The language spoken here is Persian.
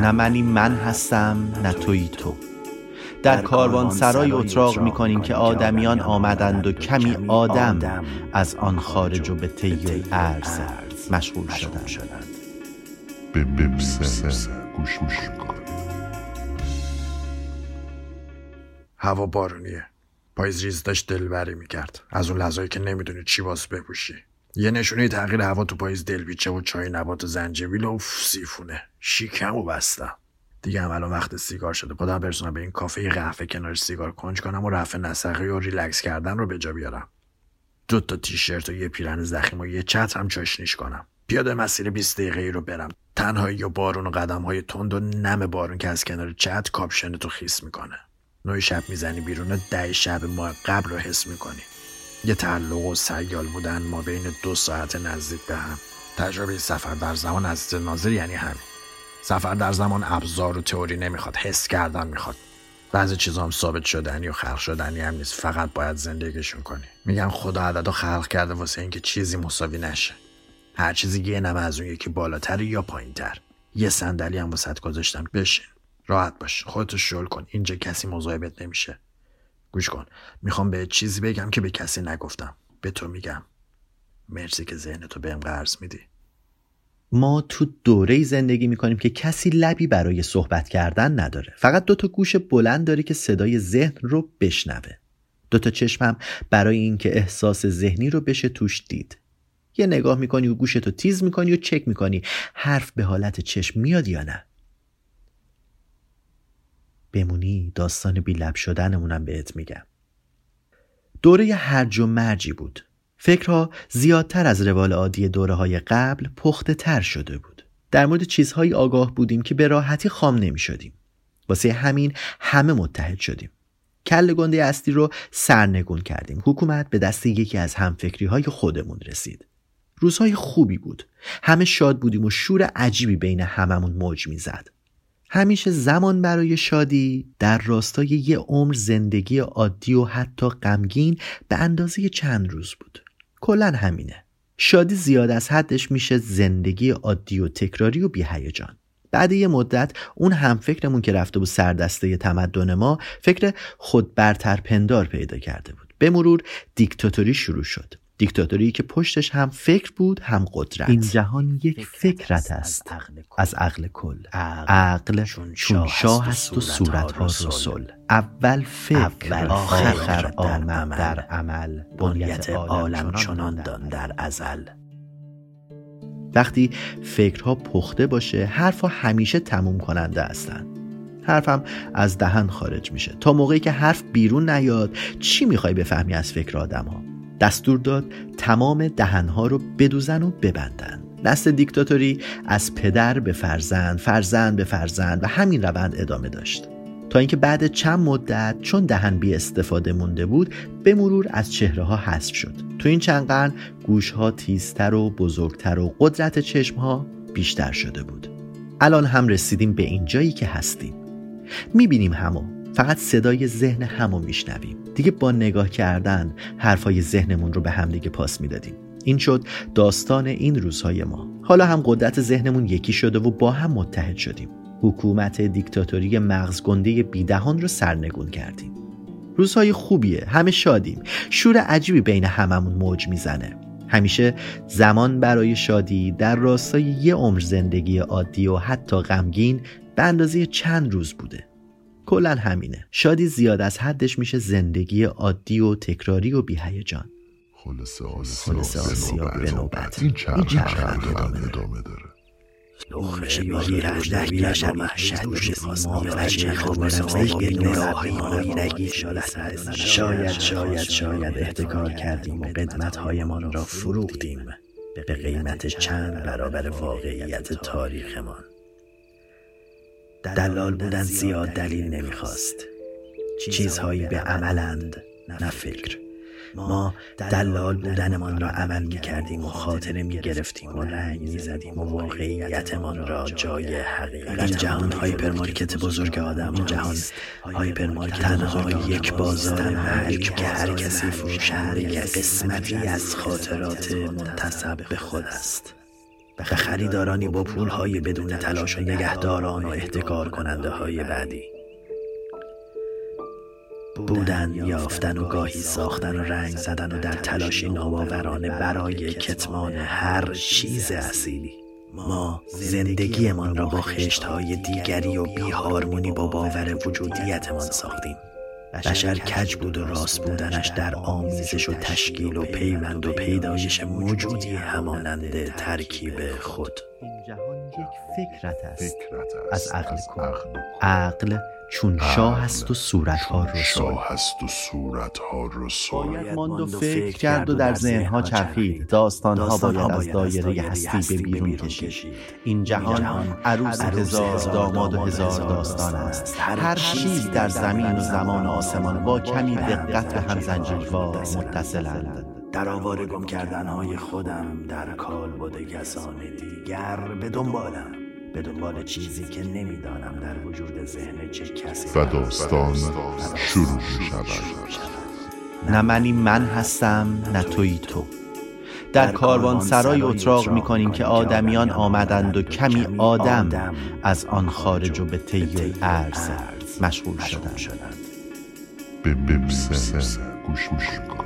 نه منی من هستم نه توی تو. در کاروان سرای اتراق می کنیم که آدمیان آمدند و کمی آدم از آن خارج و به طی ارز مشغول شدند. به گوش هوا بارونیه. پاییز ریز داشت دلبری می‌کرد. از اون لحظایی که نمی‌دونی چی باز بپوشی. یه نشونه تغییر هوا تو پاییز دل‌پیچه و چای نبات و زنجبیل و سیفونه. شیکم و بستم. دیگه هم الان وقت سیگار شده. خدا برسونم به این کافه قهوه کنار سیگار کنج کنم و رفع نسخی و ریلکس کردن رو به جا بیارم. دو تا تیشرت و یه پیرن ضخیم و یه چتر هم چاشنیش کنم. پیاده مسیر 20 دقیقه ای رو برم. تنهایی و بارون و قدم های تند و نم بارون که از کنار چتر کاپشنتو خیس می‌کنه. نه شب می‌زنی بیرون ده شب ماه قبل رو حس می‌کنی. یه تعلق و سیال بودن ما بین دو ساعت نزدیک به هم. تجربه سفر در زمان از ناظر یعنی همین. سفر در زمان ابزار و تئوری نمی‌خواد حس کردن می‌خواد. بعضی چیزا هم ثابت شدنی و خلق شدنی هم نیست فقط باید زندگیشون کنی. میگن خدا عدد و خلق کرده واسه اینکه چیزی مساوی نشه. هر چیزی یه نمه از اون یکی بالاتر یا پایینتر. یه صندلی هم واسط گذاشتم بشین. راحت باش. خودتو شل کن. اینجا کسی مزاحمت نمیشه. گوش کن. می‌خوام به چیزی بگم که به کسی نگفتم. به تو میگم. مرسی که ذهن تو بهم قرض میدی. ما تو دوره زندگی می‌کنیم که کسی لبی برای صحبت کردن نداره. فقط دو تا گوش بلند داره که صدای ذهن رو بشنوه. دو تا چشمم برای اینکه احساس ذهنی رو بشه توش دید. یه نگاه می‌کنی و گوشتو تیز می‌کنی و چک می‌کنی حرف به حالت چشم میاد یا نه. بمونی داستان بی لب شدنمونم بهت میگم. دوره هرج و مرجی بود. فکرها زیادتر از روال عادی دوره های قبل پخته تر شده بود. در مورد چیزهایی آگاه بودیم که به راحتی خام نمی شدیم واسه همین همه متحد شدیم. کل گنده اصلی رو سرنگون کردیم. حکومت به دست یکی از همفکری های خودمون رسید. روزهای خوبی بود. همه شاد بودیم و شور عجیبی بین هممون موج می‌زد. همیشه زمان برای شادی در راستای یه عمر زندگی عادی و حتی غمگین به اندازه چند روز بود. کلا همینه. شادی زیاد از حدش میشه زندگی عادی و تکراری و بیهیجان. بعد یه مدت اون هم فکرمون که رفته بود سردسته تمدن ما فکر خود برتر پندار پیدا کرده بود. به مرور دیکتاتوری شروع شد. دیکتاتوری که پشتش هم فکر بود هم قدرت. این جهان یک فکرت است. از عقل کل. عقل چون شاه است و صورت ها رسول. اول فکر آخر آمد در عمل. بنیت عالم چنان دان در ازل. وقتی فکرها پخته باشه حرفها همیشه تموم کننده هستند حرفم از دهن خارج میشه. تا موقعی که حرف بیرون نیاد چی می‌خوای بفهمی از فکر آدم ها دستور داد تمام دهنها رو بدوزن و ببندن. نسل دیکتاتوری از پدر به فرزند فرزند به فرزند و همین روند ادامه داشت. تا اینکه بعد چند مدت چون دهن بی استفاده مونده بود به مرور از چهره ها حذف شد. تو این چند قرن گوش ها تیزتر و بزرگتر و قدرت چشم ها بیشتر شده بود. الان هم رسیدیم به این جایی که هستیم. می‌بینیم همو. فقط صدای ذهن همو میشنویم. دیگه با نگاه کردن حرفای ذهنمون رو به همدیگه پاس می‌دادیم. این شد داستان این روزهای ما. حالا هم قدرت ذهنمون یکی شده و با هم متحد شدیم. حکومت دیکتاتوری مغزگنده بیدهان رو سرنگون کردیم. روزهای خوبیه همه شادیم. شور عجیبی بین هممون موج می‌زنه. همیشه زمان برای شادی در راستای یه عمر زندگی عادی و حتی غمگین به اندازه چند روز بوده. کلا همینه. شادی زیاد از حدش میشه زندگی عادی و تکراری و بیهیجان. خلاصه آسیا به نوبت. این چرخ ادامه داره. لخش یاری رجدک گشت محشد دوش ما وجه خبرم به نگاهی نگی شاید شاید شاید احتکار کردیم و قدمت هایمان را فروختیم. به قیمت چند برابر واقعیت تاریخمان. دلال بودن زیاد دلیل نمی‌خواست. چیزهایی به عملند نه فکر. ما دلال بودنمان را عمل می کردیم و خاطره می گرفتیم و رنگ می زدیم و واقعیتمان را جای حقیقت این جهان هایپرمارکت بزرگ آدم این جهان هایپرمارکت تنها یک بازار محلی که هر کسی فروشنده قسمتی از خاطرات منتسب به خود است. و خریدارانی با پولهای بدون تلاش و نگهداران و احتکار کننده های بعدی. بودن یافتن و گاهی ساختن و رنگ زدن و در تلاشی نوآورانه برای کتمان هر چیز اصیلی. ما زندگیمان را با خشتهای دیگری و بیهارمونی با باور وجودیتمان ساختیم. بشر کج بود و راست بودنش در آمیزش و تشکیل و پیوند و پیدایش موجودی همانند ترکیب خود. این جهان یک فکرت است. از عقل کن. عقل چون شاه است و صورتها رسول شاه است و صورتها رسول باید ماند و فکر کرد و در ذهنها چرخید. داستانها باید از دایره هستی به بیرون کشید. این جهان عروس هزار داماد و هزار داستان است. هر چیز در زمین و زمان و آسمان با کمی دقت به هم زنجیروار متصلند در آواره گم کردنهای خودم در کال بوده کسان دیگر به دنبالم. به دنبال چیزی که نمی‌دانم در وجود ذهن چه کسی و داستان شروع می شود. نه منی من هستم نه تویی تو. در کاروان سرای اتراق می کنیم که آدمیان آمدند و کمی آدم از آن خارج و به طی ارز مشغول شدند. به گوش کن